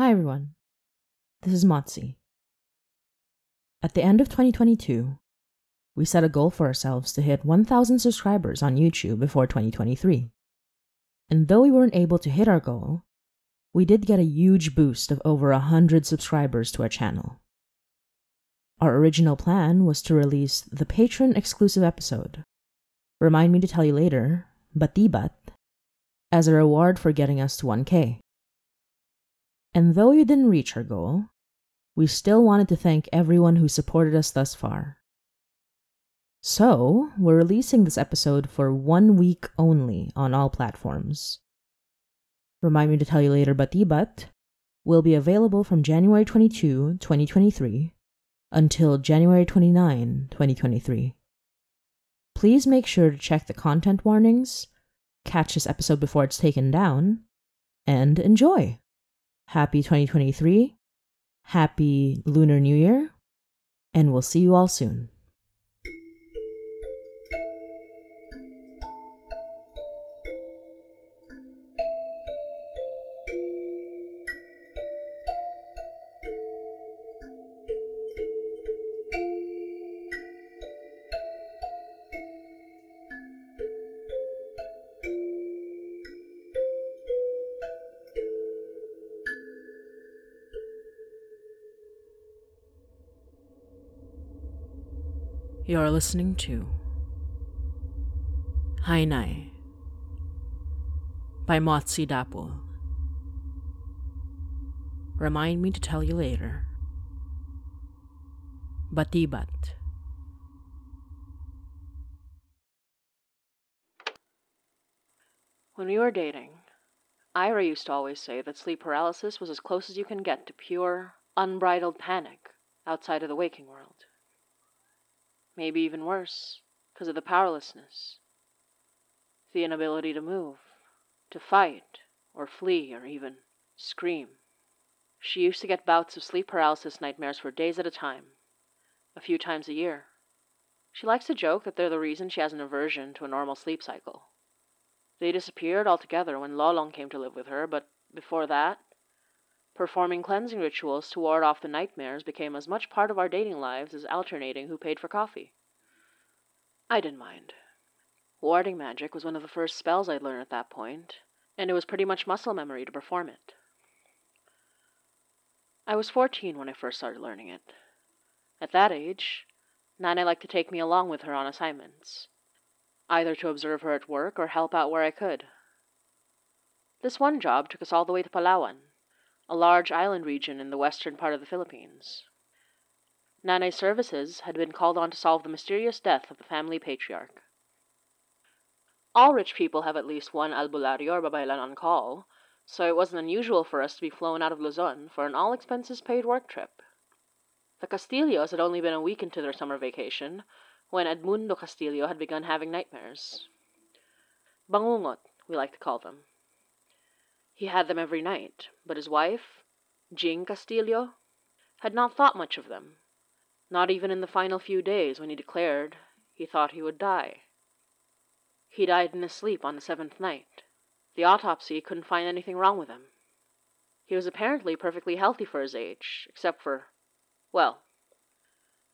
Hi, everyone. This is Motzi. At the end of 2022, we set a goal for ourselves to hit 1,000 subscribers on YouTube before 2023. And though we weren't able to hit our goal, we did get a huge boost of over 100 subscribers to our channel. Our original plan was to release the patron exclusive episode, Remind Me to Tell You Later, Batibat, as a reward for getting us to 1K. And though you didn't reach our goal, we still wanted to thank everyone who supported us thus far. So, we're releasing this episode for one week only on all platforms. Remind me to tell you later, Batibat will be available from January 22, 2023 until January 29, 2023. Please make sure to check the content warnings, catch this episode before it's taken down, and enjoy. Happy 2023, happy Lunar New Year, and we'll see you all soon. You're listening to Hainai by Motzi Dapul. Remind me to tell you later. Batibat. When we were dating, Ira used to always say that sleep paralysis was as close as you can get to pure, unbridled panic outside of the waking world. Maybe even worse, because of the powerlessness. The inability to move, to fight, or flee, or even scream. She used to get bouts of sleep paralysis nightmares for days at a time, a few times a year. She likes to joke that they're the reason she has an aversion to a normal sleep cycle. They disappeared altogether when Lolong came to live with her, but before that, performing cleansing rituals to ward off the nightmares became as much part of our dating lives as alternating who paid for coffee. I didn't mind. Warding magic was one of the first spells I'd learned at that point, and it was pretty much muscle memory to perform it. I was 14 when I first started learning it. At that age, Nana liked to take me along with her on assignments, either to observe her at work or help out where I could. This one job took us all the way to Palawan, a large island region in the western part of the Philippines. Nana's services had been called on to solve the mysterious death of the family patriarch. All rich people have at least one albularyo or babaylan on call, so it wasn't unusual for us to be flown out of Luzon for an all expenses paid work trip. The Castillos had only been a week into their summer vacation when Edmundo Castillo had begun having nightmares. Bangungot, we like to call them. He had them every night, but his wife, Jean Castillo, had not thought much of them, not even in the final few days when he declared he thought he would die. He died in his sleep on the seventh night. The autopsy couldn't find anything wrong with him. He was apparently perfectly healthy for his age, except for, well,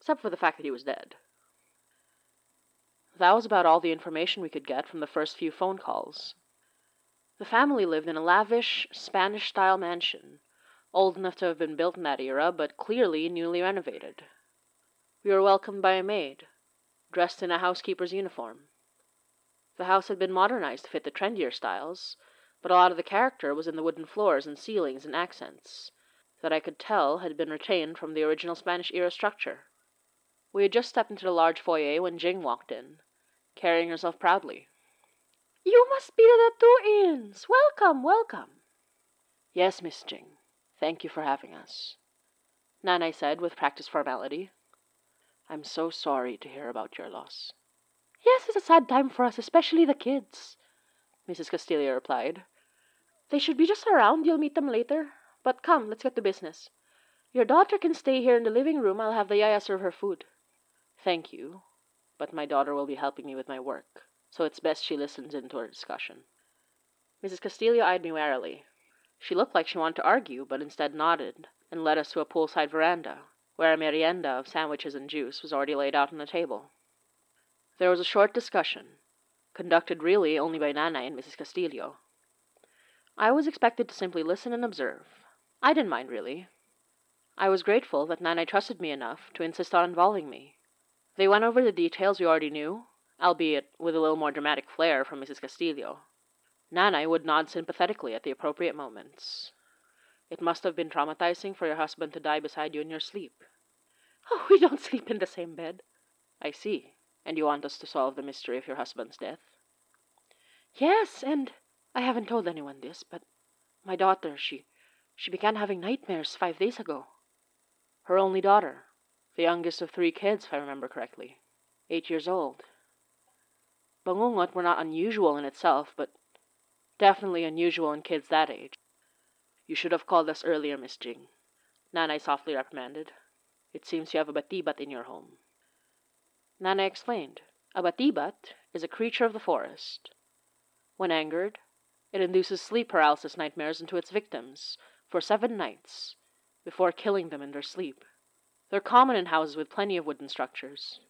except for the fact that he was dead. That was about all the information we could get from the first few phone calls. The family lived in a lavish, Spanish style mansion, old enough to have been built in that era, but clearly newly renovated. We were welcomed by a maid, dressed in a housekeeper's uniform. The house had been modernized to fit the trendier styles, but a lot of the character was in the wooden floors and ceilings and accents that I could tell had been retained from the original Spanish era structure. We had just stepped into the large foyer when Jing walked in, carrying herself proudly. You must be the Datuins! Welcome, welcome! Yes, Miss Jing. Thank you for having us. Nanay said with practiced formality. I'm so sorry to hear about your loss. Yes, it's a sad time for us, especially the kids, Mrs. Castillo replied. They should be just around. You'll meet them later. But come, let's get to business. Your daughter can stay here in the living room. I'll have the yaya serve her food. Thank you, but my daughter will be helping me with my work, so it's best she listens into our discussion. Mrs. Castillo eyed me warily. She looked like she wanted to argue, but instead nodded and led us to a poolside veranda, where a merienda of sandwiches and juice was already laid out on the table. There was a short discussion, conducted really only by Nana and Mrs. Castillo. I was expected to simply listen and observe. I didn't mind, really. I was grateful that Nana trusted me enough to insist on involving me. They went over the details we already knew, albeit with a little more dramatic flair from Mrs. Castillo. Nana would nod sympathetically at the appropriate moments. It must have been traumatizing for your husband to die beside you in your sleep. Oh, we don't sleep in the same bed. I see. And you want us to solve the mystery of your husband's death? Yes, and I haven't told anyone this, but my daughter, she she began having nightmares five days ago. Her only daughter, the youngest of three kids, if I remember correctly, eight years old. Bangungot were not unusual in itself, but definitely unusual in kids that age. You should have called us earlier, Miss Jing. Nanay softly reprimanded. It seems you have a batibat in your home. Nanay explained. A batibat is a creature of the forest. When angered, it induces sleep paralysis nightmares into its victims for seven nights before killing them in their sleep. They're common in houses with plenty of wooden structures.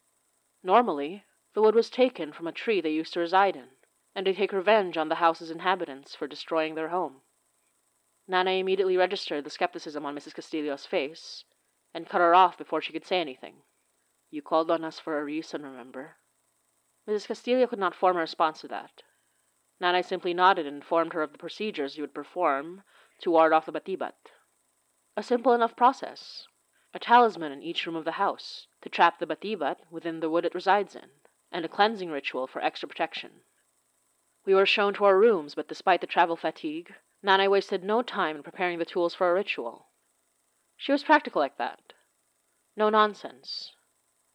Normally, the wood was taken from a tree they used to reside in, and to take revenge on the house's inhabitants for destroying their home. Nana immediately registered the skepticism on Mrs. Castillo's face and cut her off before she could say anything. You called on us for a reason, remember? Mrs. Castillo could not form a response to that. Nanay simply nodded and informed her of the procedures you would perform to ward off the batibat. A simple enough process. A talisman in each room of the house to trap the batibat within the wood it resides in, and a cleansing ritual for extra protection. We were shown to our rooms, but despite the travel fatigue, Nanay wasted no time in preparing the tools for a ritual. She was practical like that. No nonsense.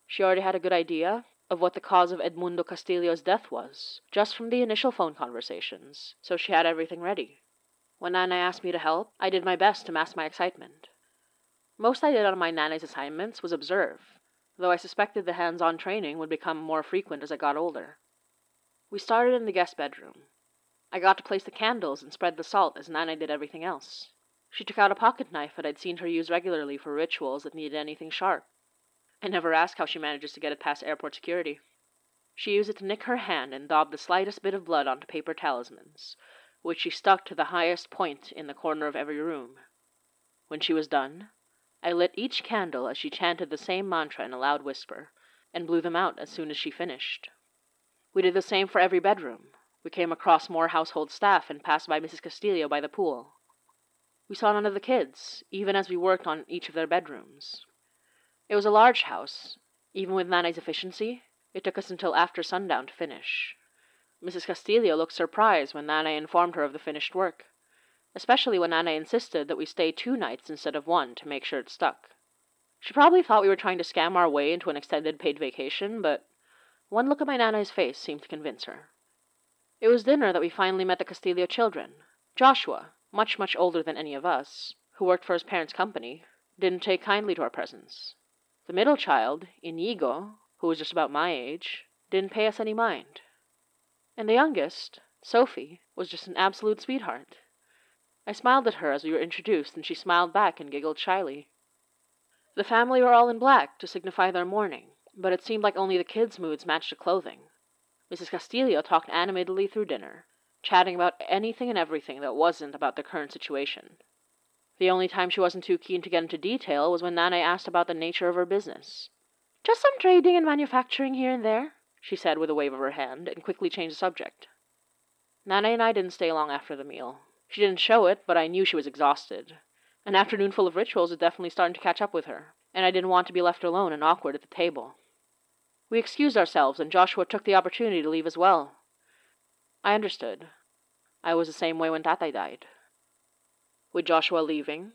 She already had a good idea of what the cause of Edmundo Castillo's death was, just from the initial phone conversations, so she had everything ready. When Nana asked me to help, I did my best to mask my excitement. Most I did on my Nana's assignments was observe, though I suspected the hands on training would become more frequent as I got older. We started in the guest bedroom. I got to place the candles and spread the salt as Nana did everything else. She took out a pocket knife that I'd seen her use regularly for rituals that needed anything sharp. I never ask how she manages to get it past airport security. She used it to nick her hand and daub the slightest bit of blood onto paper talismans, which she stuck to the highest point in the corner of every room. When she was done, I lit each candle as she chanted the same mantra in a loud whisper, and blew them out as soon as she finished. We did the same for every bedroom. We came across more household staff and passed by Mrs. Castillo by the pool. We saw none of the kids, even as we worked on each of their bedrooms. It was a large house. Even with Nanay's efficiency, it took us until after sundown to finish. Mrs. Castillo looked surprised when Nanay informed her of the finished work, especially when Nanay insisted that we stay two nights instead of one to make sure it stuck. She probably thought we were trying to scam our way into an extended paid vacation, but one look at my Nanay's face seemed to convince her. It was dinner that we finally met the Castillo children. Joshua, much, much older than any of us, who worked for his parents' company, didn't take kindly to our presence. The middle child, Inigo, who was just about my age, didn't pay us any mind. And the youngest, Sophie, was just an absolute sweetheart. I smiled at her as we were introduced, and she smiled back and giggled shyly. The family were all in black to signify their mourning, but it seemed like only the kids' moods matched the clothing. Mrs. Castillo talked animatedly through dinner, chatting about anything and everything that wasn't about the current situation. The only time she wasn't too keen to get into detail was when Nanay asked about the nature of her business. Just some trading and manufacturing here and there, she said with a wave of her hand, and quickly changed the subject. Nanay and I didn't stay long after the meal. She didn't show it, but I knew she was exhausted. An afternoon full of rituals was definitely starting to catch up with her, and I didn't want to be left alone and awkward at the table. We excused ourselves, and Joshua took the opportunity to leave as well. I understood. I was the same way when Tatay died. With Joshua leaving,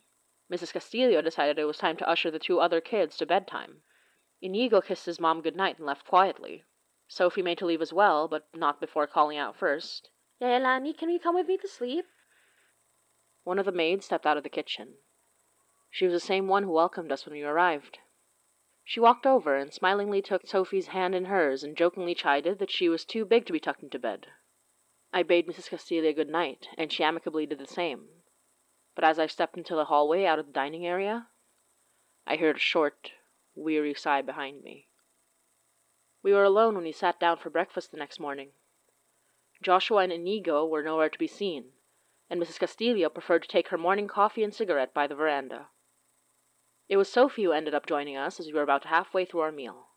Mrs. Castillo decided it was time to usher the two other kids to bedtime. Inigo kissed his mom good night and left quietly. Sophie made to leave as well, but not before calling out first. Yaelani, can you come with me to sleep? One of the maids stepped out of the kitchen. She was the same one who welcomed us when we arrived. She walked over and smilingly took Sophie's hand in hers and jokingly chided that she was too big to be tucked into bed. I bade Mrs. Castillo good night, and she amicably did the same. but as I stepped into the hallway out of the dining area, I heard a short, weary sigh behind me. We were alone when we sat down for breakfast the next morning. Joshua and Inigo were nowhere to be seen, and Mrs. Castillo preferred to take her morning coffee and cigarette by the veranda. It was Sophie who ended up joining us as we were about halfway through our meal.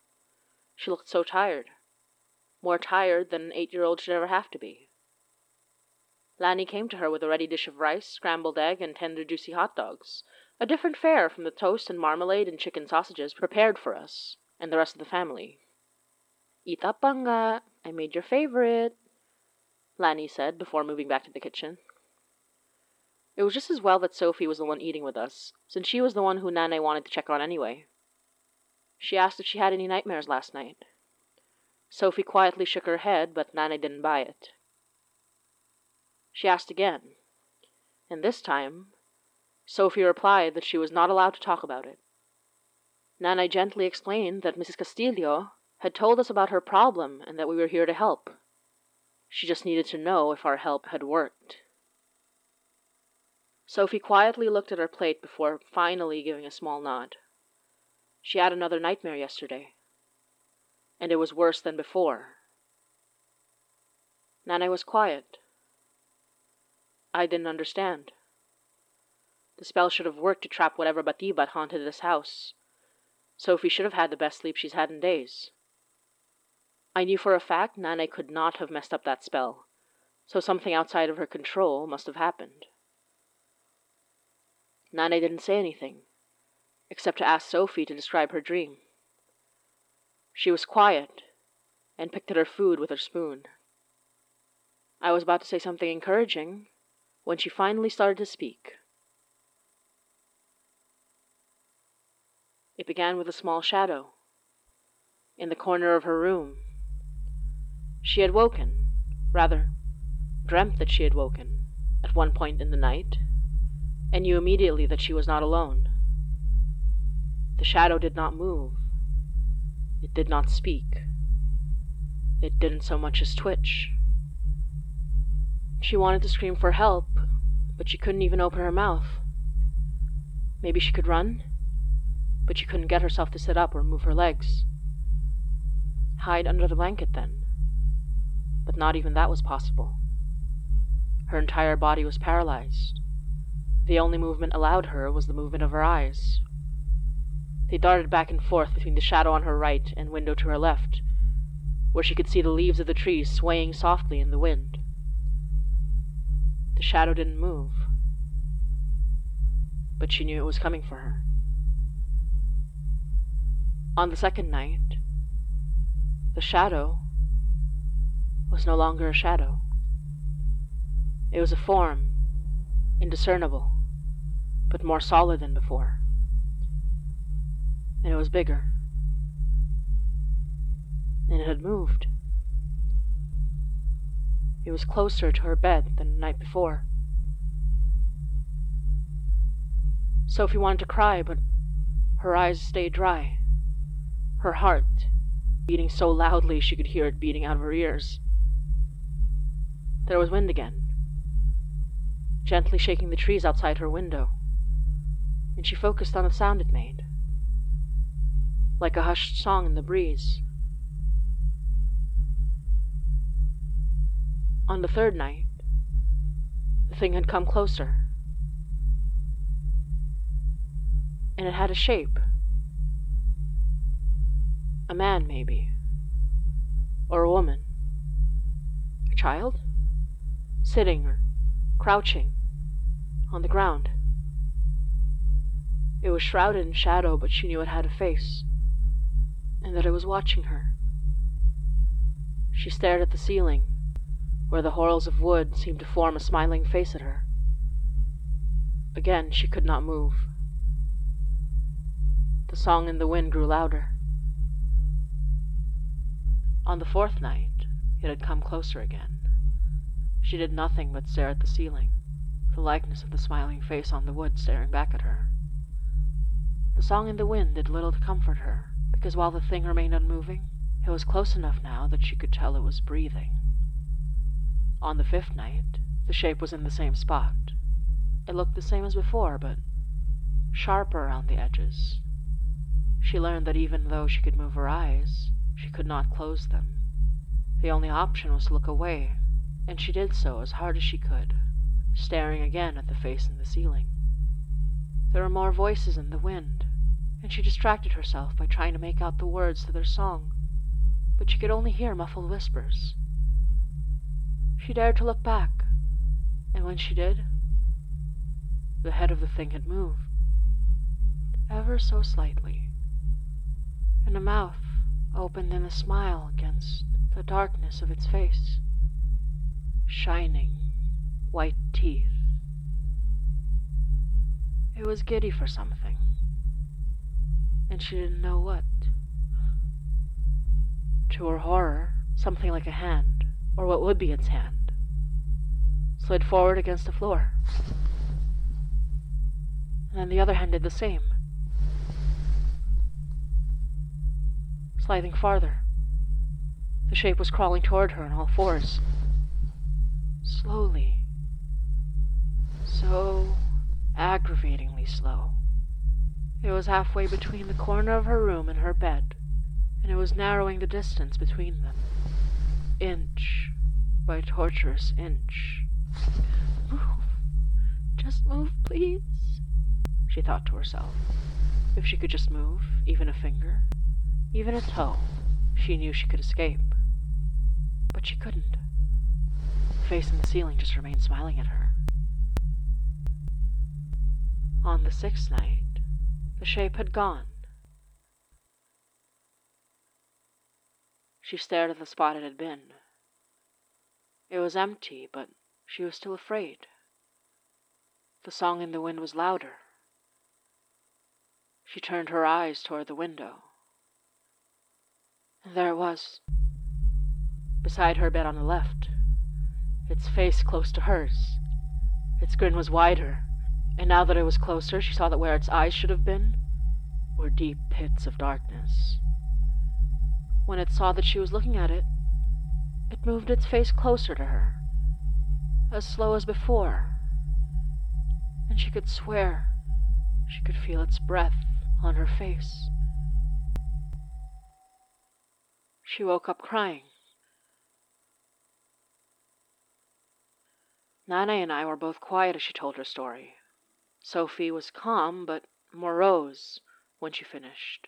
She looked so tired. More tired than an eight year old should ever have to be. Lani came to her with a ready dish of rice, scrambled egg, and tender, juicy hot dogs, a different fare from the toast and marmalade and chicken sausages prepared for us and the rest of the family. Itapanga, I made your favorite, Lani said before moving back to the kitchen. It was just as well that Sophie was the one eating with us, since she was the one who Nane wanted to check on anyway. She asked if she had any nightmares last night. Sophie quietly shook her head, but Nane didn't buy it. She asked again, and this time Sophie replied that she was not allowed to talk about it. Nane gently explained that Mrs. Castillo had told us about her problem and that we were here to help. She just needed to know if our help had worked. Sophie quietly looked at her plate before finally giving a small nod. She had another nightmare yesterday, and it was worse than before. Nane was quiet. I didn't understand. The spell should have worked to trap whatever Batibat haunted this house. Sophie should have had the best sleep she's had in days. I knew for a fact Nane could not have messed up that spell, so something outside of her control must have happened. Nane didn't say anything, except to ask Sophie to describe her dream. She was quiet and picked at her food with her spoon. I was about to say something encouraging when she finally started to speak. It began with a small shadow in the corner of her room. She had woken, rather, dreamt that she had woken at one point in the night and knew immediately that she was not alone. The shadow did not move. It did not speak. It didn't so much as twitch. She wanted to scream for help, but she couldn't even open her mouth. Maybe she could run, but she couldn't get herself to sit up or move her legs. Hide under the blanket, then. But not even that was possible. Her entire body was paralyzed. The only movement allowed her was the movement of her eyes. They darted back and forth between the shadow on her right and window to her left, where she could see the leaves of the trees swaying softly in the wind. The shadow didn't move, but she knew it was coming for her. On the second night, the shadow was no longer a shadow. It was a form, indiscernible but more solid than before. And it was bigger. And it had moved. It was closer to her bed than the night before. Sophie wanted to cry, but her eyes stayed dry. Her heart beating so loudly she could hear it beating out of her ears. There was wind again, gently shaking the trees outside her window and she focused on the sound it made, like a hushed song in the breeze. On the third night, the thing had come closer, and it had a shape. A man, maybe, or a woman. A child? Sitting or crouching on the ground. It was shrouded in shadow, but she knew it had a face, and that it was watching her. She stared at the ceiling, where the whorls of wood seemed to form a smiling face at her. Again, she could not move. The song in the wind grew louder. On the fourth night, it had come closer again. She did nothing but stare at the ceiling, the likeness of the smiling face on the wood staring back at her. The song in the wind did little to comfort her, because while the thing remained unmoving, it was close enough now that she could tell it was breathing. On the fifth night, the shape was in the same spot, It looked the same as before, but sharper around the edges. She learned that even though she could move her eyes, she could not close them. The only option was to look away, and she did so as hard as she could, staring again at the face in the ceiling. There were more voices in the wind, and she distracted herself by trying to make out the words to their song, but she could only hear muffled whispers. She dared to look back, and when she did, the head of the thing had moved, ever so slightly, and a mouth opened in a smile against the darkness of its face. Shining white teeth. It was giddy for something, and she didn't know what. To her horror, something like a hand, or what would be its hand, slid forward against the floor. And then the other hand did the same. Sliding farther. The shape was crawling toward her on all fours. Slowly. So aggravatingly slow. It was halfway between the corner of her room and her bed, and it was narrowing the distance between them. Inch by torturous inch. Move. Just move, please, she thought to herself. If she could just move, even a finger, even a toe, she knew she could escape. But she couldn't. The face in the ceiling just remained smiling at her. On the sixth night, the shape had gone. She stared at the spot it had been. It was empty, but she was still afraid. The song in the wind was louder. She turned her eyes toward the window. And there it was, beside her bed on the left, its face close to hers. Its grin was wider, and now that it was closer, she saw that where its eyes should have been were deep pits of darkness. When it saw that she was looking at it, it moved its face closer to her, as slow as before, and she could swear she could feel its breath on her face. She woke up crying. Nana and I were both quiet as she told her story. Sophie was calm but morose when she finished.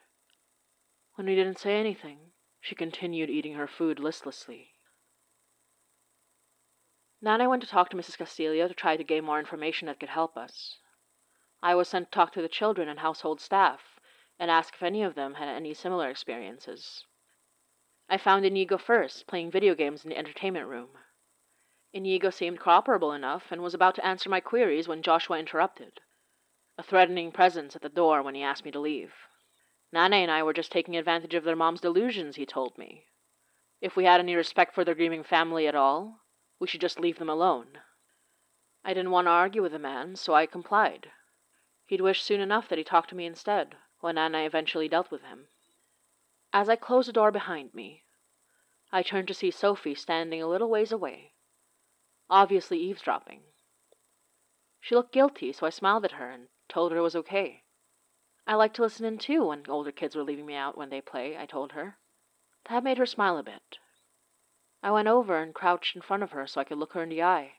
When we didn't say anything, she continued eating her food listlessly. Nana went to talk to Mrs. Castillo to try to gain more information that could help us. I was sent to talk to the children and household staff and ask if any of them had any similar experiences. I found Inigo first, playing video games in the entertainment room. Inigo seemed cooperable enough and was about to answer my queries when Joshua interrupted, a threatening presence at the door when he asked me to leave. Nana and I were just taking advantage of their mom's delusions, he told me. If we had any respect for their grieving family at all, we should just leave them alone. I didn't want to argue with the man, so I complied. He'd wished soon enough that he talked to me instead, when Nana eventually dealt with him. As I closed the door behind me, I turned to see Sophie standing a little ways away, obviously eavesdropping. She looked guilty, so I smiled at her and told her it was okay. I like to listen in too when older kids were leaving me out when they play, I told her. That made her smile a bit. I went over and crouched in front of her so I could look her in the eye.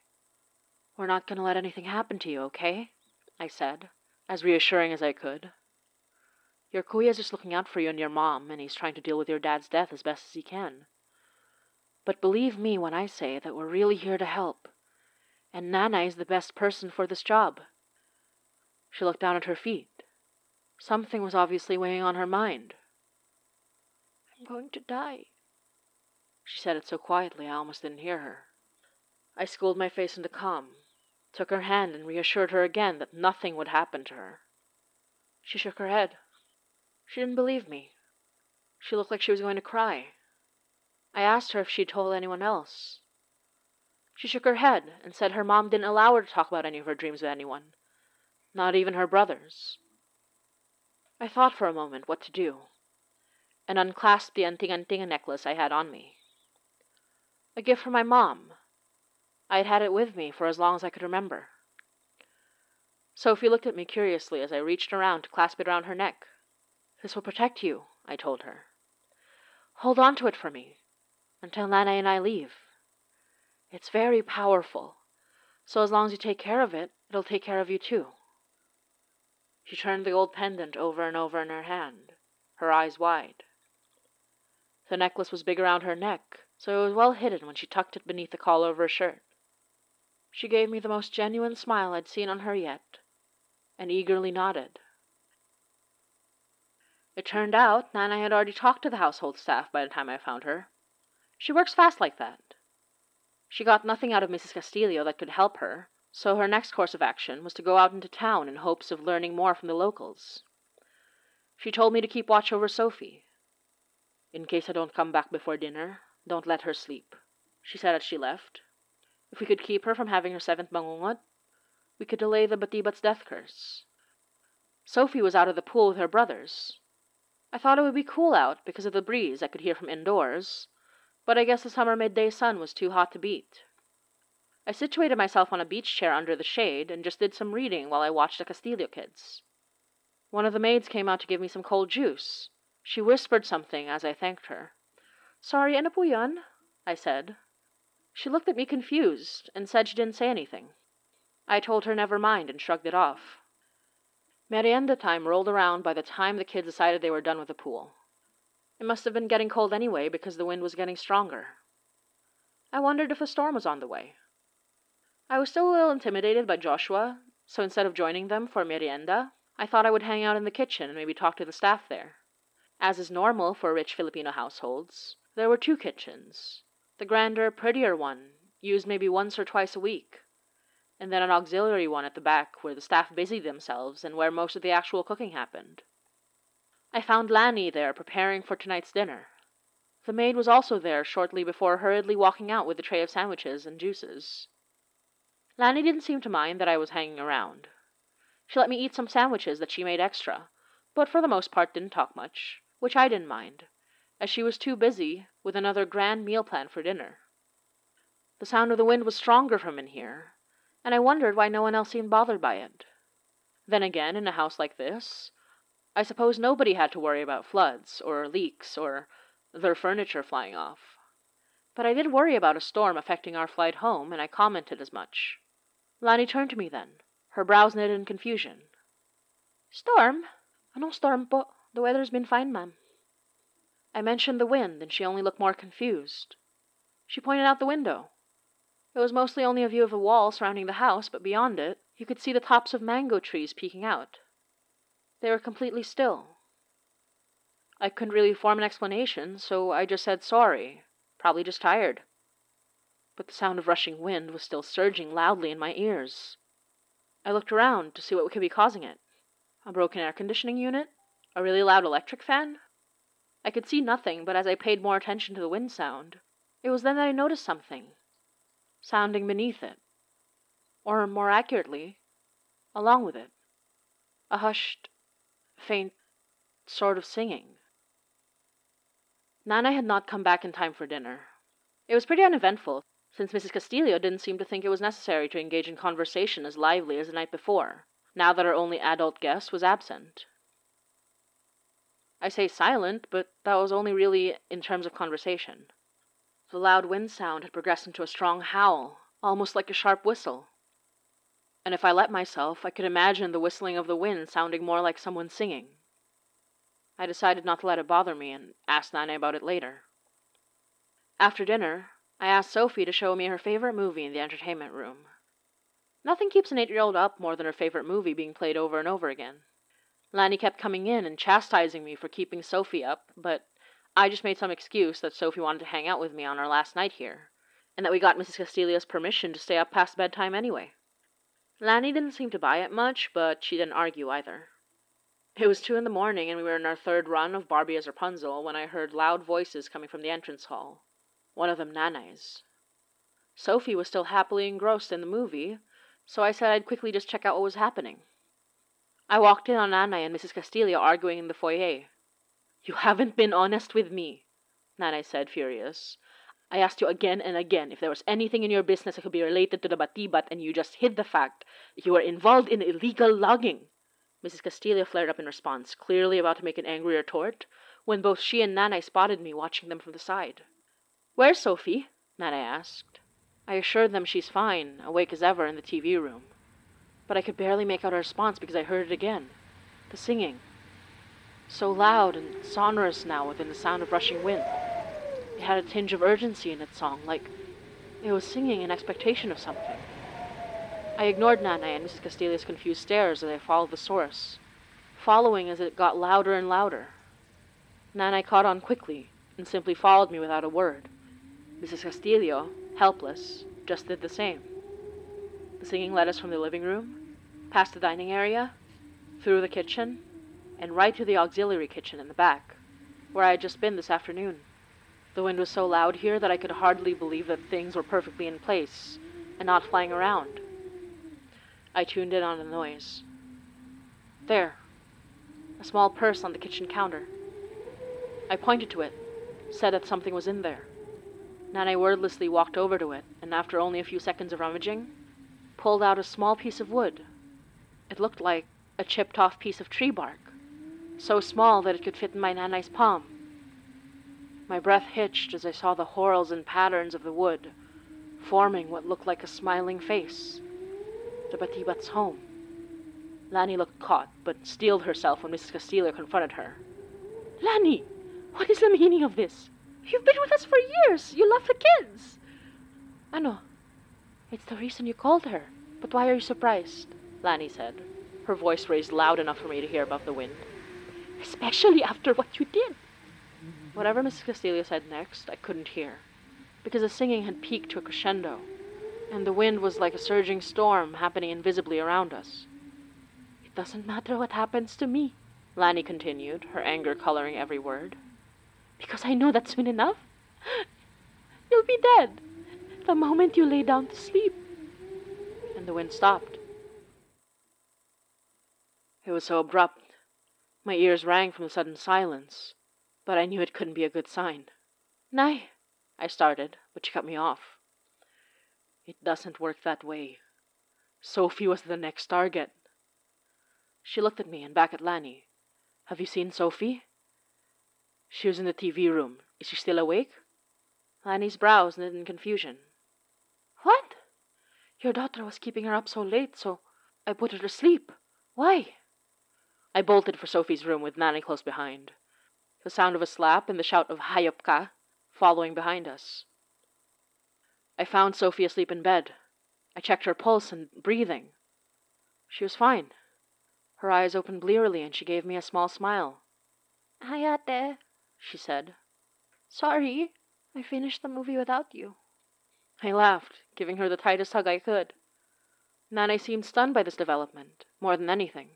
We're not going to let anything happen to you, okay? I said, as reassuring as I could. Your kuya's just looking out for you and your mom, and he's trying to deal with your dad's death as best as he can. But believe me when I say that we're really here to help, and Nana is the best person for this job. She looked down at her feet. Something was obviously weighing on her mind. I'm going to die. She said it so quietly I almost didn't hear her. I schooled my face into calm, took her hand, and reassured her again that nothing would happen to her. She shook her head. She didn't believe me. She looked like she was going to cry. I asked her if she'd told anyone else. She shook her head and said her mom didn't allow her to talk about any of her dreams with anyone, not even her brothers. I thought for a moment what to do, and unclasped the anting-anting necklace I had on me. A gift from my mom. I had had it with me for as long as I could remember. Sophie looked at me curiously as I reached around to clasp it around her neck. This will protect you, I told her. Hold on to it for me until Nana and I leave. It's very powerful, so as long as you take care of it, it'll take care of you too. She turned the gold pendant over and over in her hand, her eyes wide. The necklace was big around her neck, so it was well hidden when she tucked it beneath the collar of her shirt. She gave me the most genuine smile I'd seen on her yet, and eagerly nodded. It turned out Nana had already talked to the household staff by the time I found her. She works fast like that. She got nothing out of Mrs. Castillo that could help her, so her next course of action was to go out into town in hopes of learning more from the locals. She told me to keep watch over Sophie. In case I don't come back before dinner, don't let her sleep, she said as she left. If we could keep her from having her seventh bangungot, we could delay the Batibat's death curse. Sophie was out of the pool with her brothers, I thought it would be cool out because of the breeze I could hear from indoors, but I guess the summer midday sun was too hot to beat. I situated myself on a beach chair under the shade and just did some reading while I watched the Castillo kids. One of the maids came out to give me some cold juice. She whispered something as I thanked her. Sorry, po? I said. She looked at me confused and said she didn't say anything. I told her never mind and shrugged it off. Merienda time rolled around by the time the kids decided they were done with the pool. It must have been getting cold anyway because the wind was getting stronger. I wondered if a storm was on the way. I was still a little intimidated by Joshua, so instead of joining them for merienda, I thought I would hang out in the kitchen and maybe talk to the staff there. As is normal for rich Filipino households, there were two kitchens. The grander, prettier one, used maybe once or twice a week, and then an auxiliary one at the back where the staff busied themselves and where most of the actual cooking happened. I found Lani there preparing for tonight's dinner. The maid was also there shortly before hurriedly walking out with a tray of sandwiches and juices. Lani didn't seem to mind that I was hanging around. She let me eat some sandwiches that she made extra, but for the most part didn't talk much, which I didn't mind, as she was too busy with another grand meal plan for dinner. The sound of the wind was stronger from in here, and I wondered why no one else seemed bothered by it. Then again, in a house like this, I suppose nobody had to worry about floods, or leaks, or their furniture flying off. But I did worry about a storm affecting our flight home, and I commented as much. Lani turned to me then, her brows knitted in confusion. Storm? Anong storm po? The weather's been fine, ma'am. I mentioned the wind, and she only looked more confused. She pointed out the window. It was mostly only a view of the wall surrounding the house, but beyond it, you could see the tops of mango trees peeking out. They were completely still. I couldn't really form an explanation, so I just said sorry, probably just tired. But the sound of rushing wind was still surging loudly in my ears. I looked around to see what could be causing it. A broken air conditioning unit? A really loud electric fan? I could see nothing, but as I paid more attention to the wind sound, it was then that I noticed something sounding beneath it, or more accurately, along with it, a hushed, faint sort of singing. Nana had not come back in time for dinner. It was pretty uneventful, since Mrs. Castillo didn't seem to think it was necessary to engage in conversation as lively as the night before, now that our only adult guest was absent. I say silent, but that was only really in terms of conversation. The loud wind sound had progressed into a strong howl, almost like a sharp whistle. And if I let myself, I could imagine the whistling of the wind sounding more like someone singing. I decided not to let it bother me and asked Nana about it later. After dinner, I asked Sophie to show me her favorite movie in the entertainment room. Nothing keeps an eight year old up more than her favorite movie being played over and over again. Lani kept coming in and chastising me for keeping Sophie up, but I just made some excuse that Sophie wanted to hang out with me on our last night here, and that we got Mrs. Castillo's permission to stay up past bedtime anyway. Lani didn't seem to buy it much, but she didn't argue either. It was two in the morning, and we were in our third run of Barbie as Rapunzel when I heard loud voices coming from the entrance hall. One of them Nana's. Sophie was still happily engrossed in the movie, so I said I'd quickly just check out what was happening. I walked in on Nana and Mrs. Castillo arguing in the foyer. You haven't been honest with me, Nanay said, furious. I asked you again and again if there was anything in your business that could be related to the Batibat, and you just hid the fact that you were involved in illegal logging. Mrs. Castillo flared up in response, clearly about to make an angry retort, when both she and Nanay spotted me watching them from the side. Where's Sophie? Nanay asked. I assured them she's fine, awake as ever in the TV room. But I could barely make out a response because I heard it again. The singing. So loud and sonorous now within the sound of rushing wind. It had a tinge of urgency in its song, like it was singing in expectation of something. I ignored Nanay and Mrs. Castillo's confused stares as I followed the source, following as it got louder and louder. Nanay caught on quickly and simply followed me without a word. Mrs. Castillo, helpless, just did the same. The singing led us from the living room, past the dining area, through the kitchen, and right to the auxiliary kitchen in the back, where I had just been this afternoon. The wind was so loud here that I could hardly believe that things were perfectly in place and not flying around. I tuned in on the noise. There, a small purse on the kitchen counter. I pointed to it, said that something was in there. Nanay wordlessly walked over to it, and after only a few seconds of rummaging, pulled out a small piece of wood. It looked like a chipped off piece of tree bark, so small that it could fit in my Nanay's palm. My breath hitched as I saw the whorls and patterns of the wood, forming what looked like a smiling face the Batibat's home. Lani looked caught, but steeled herself when Mrs. Castillo confronted her. Lani, what is the meaning of this? You've been with us for years. You love the kids. Ano? It's the reason you called her. But why are you surprised? Lani said, her voice raised loud enough for me to hear above the wind. Especially after what you did. Whatever Mrs. Castillo said next, I couldn't hear, because the singing had peaked to a crescendo and the wind was like a surging storm happening invisibly around us. It doesn't matter what happens to me, Lani continued, her anger coloring every word, because I know that soon enough you'll be dead the moment you lay down to sleep. And the wind stopped. It was so abrupt. My ears rang from the sudden silence, but I knew it couldn't be a good sign. Nay, I started, but she cut me off. It doesn't work that way. Sophie was the next target. She looked at me and back at Lani. Have you seen Sophie? She was in the TV room. Is she still awake? Lani's brows knit in confusion. What? Your daughter was keeping her up so late, so I put her to sleep. Why? I bolted for Sophie's room with Nanny close behind. The sound of a slap and the shout of Hayop ka following behind us. I found Sophie asleep in bed. I checked her pulse and breathing. She was fine. Her eyes opened blearily, and she gave me a small smile. Hayate, she said. Sorry, I finished the movie without you. I laughed, giving her the tightest hug I could. Nanay seemed stunned by this development, more than anything.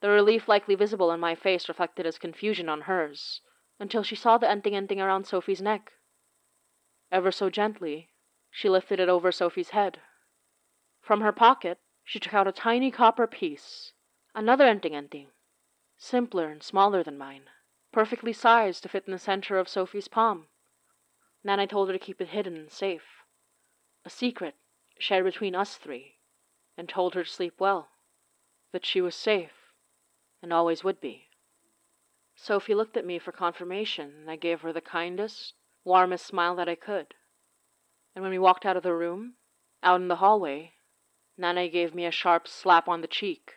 The relief likely visible on my face reflected as confusion on hers, until she saw the anting-anting around Sophie's neck. Ever so gently, she lifted it over Sophie's head. From her pocket, she took out a tiny copper piece, another anting-anting, simpler and smaller than mine, perfectly sized to fit in the center of Sophie's palm. Nanay told her to keep it hidden and safe, a secret shared between us three, and told her to sleep well, that she was safe, and always would be. Sophie looked at me for confirmation, and I gave her the kindest, warmest smile that I could and when we walked out of the room, out in the hallway, Nanay gave me a sharp slap on the cheek,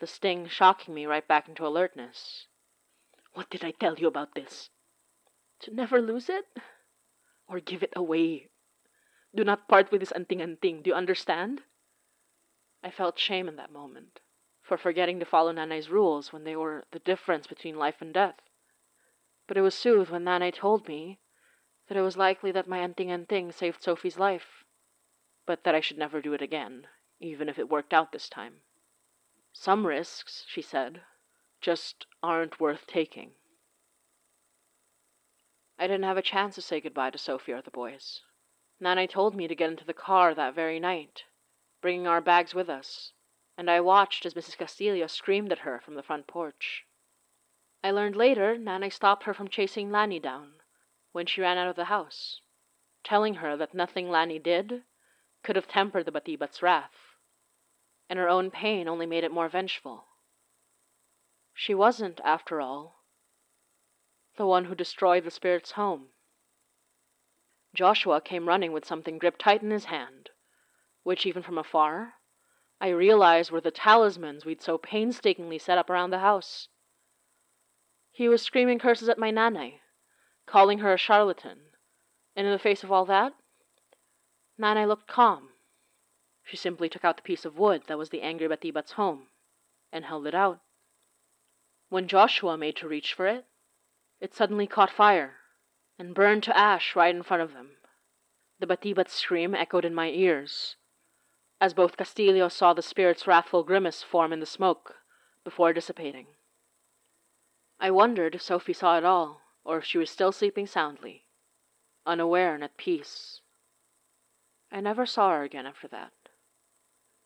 the sting shocking me right back into alertness. What did I tell you about this? To never lose it? Or give it away? Do not part with this anting-anting, do you understand? I felt shame in that moment, for forgetting to follow Nanay's rules when they were the difference between life and death. But it was soothed when Nanay told me that it was likely that my anting-anting saved Sophie's life, but that I should never do it again, even if it worked out this time. Some risks, she said, just aren't worth taking. I didn't have a chance to say goodbye to Sophie or the boys. Nanay told me to get into the car that very night, bringing our bags with us, and I watched as Mrs. Castillo screamed at her from the front porch. I learned later Nanay stopped her from chasing Lani down when she ran out of the house. telling her that nothing Lani did could have tempered the Batibat's wrath, and her own pain only made it more vengeful. She wasn't, after all, the one who destroyed the spirit's home. Joshua came running with something gripped tight in his hand, which, even from afar, I realized were the talismans we'd so painstakingly set up around the house. He was screaming curses at my Nanay, calling her a charlatan, and in the face of all that, Nanay looked calm. She simply took out the piece of wood that was the angry Batibat's home and held it out. When Joshua made to reach for it, it suddenly caught fire and burned to ash right in front of them. The Batibat's scream echoed in my ears, as both Castillo saw the spirit's wrathful grimace form in the smoke before dissipating. I wondered if Sophie saw it all, or if she was still sleeping soundly, unaware and at peace. I never saw her again after that.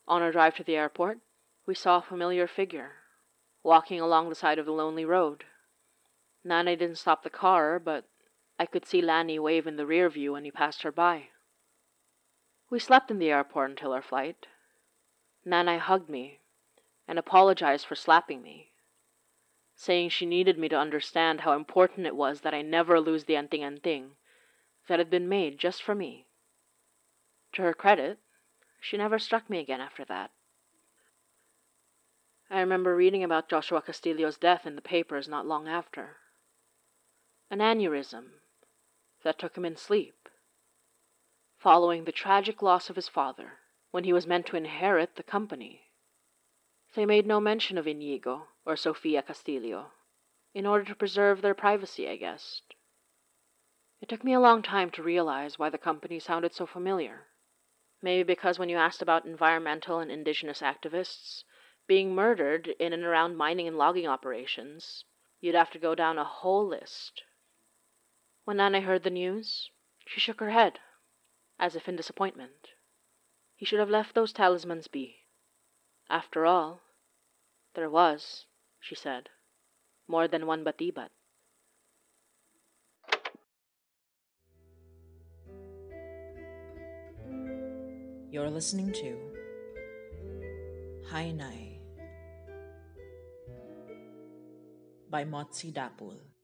On our drive to the airport, we saw a familiar figure walking along the side of the lonely road. Nana didn't stop the car, but I could see Lani wave in the rear view when he passed her by. We slept in the airport until our flight. Nanay hugged me and apologized for slapping me, saying she needed me to understand how important it was that I never lose the anting anting that had been made just for me. To her credit, she never struck me again after that. I remember reading about Joshua Castillo's death in the papers not long after. An aneurysm that took him in sleep, following the tragic loss of his father when he was meant to inherit the company. They made no mention of Inigo or Sofia Castillo, in order to preserve their privacy, I guessed. It took me a long time to realize why the company sounded so familiar. Maybe because when you asked about environmental and indigenous activists being murdered in and around mining and logging operations, you'd have to go down a whole list. When Nanay heard the news, she shook her head, as if in disappointment. He should have left those talismans be. After all, there was, she said, more than one Batibat. You're listening to Hainai by Motsi Dapul.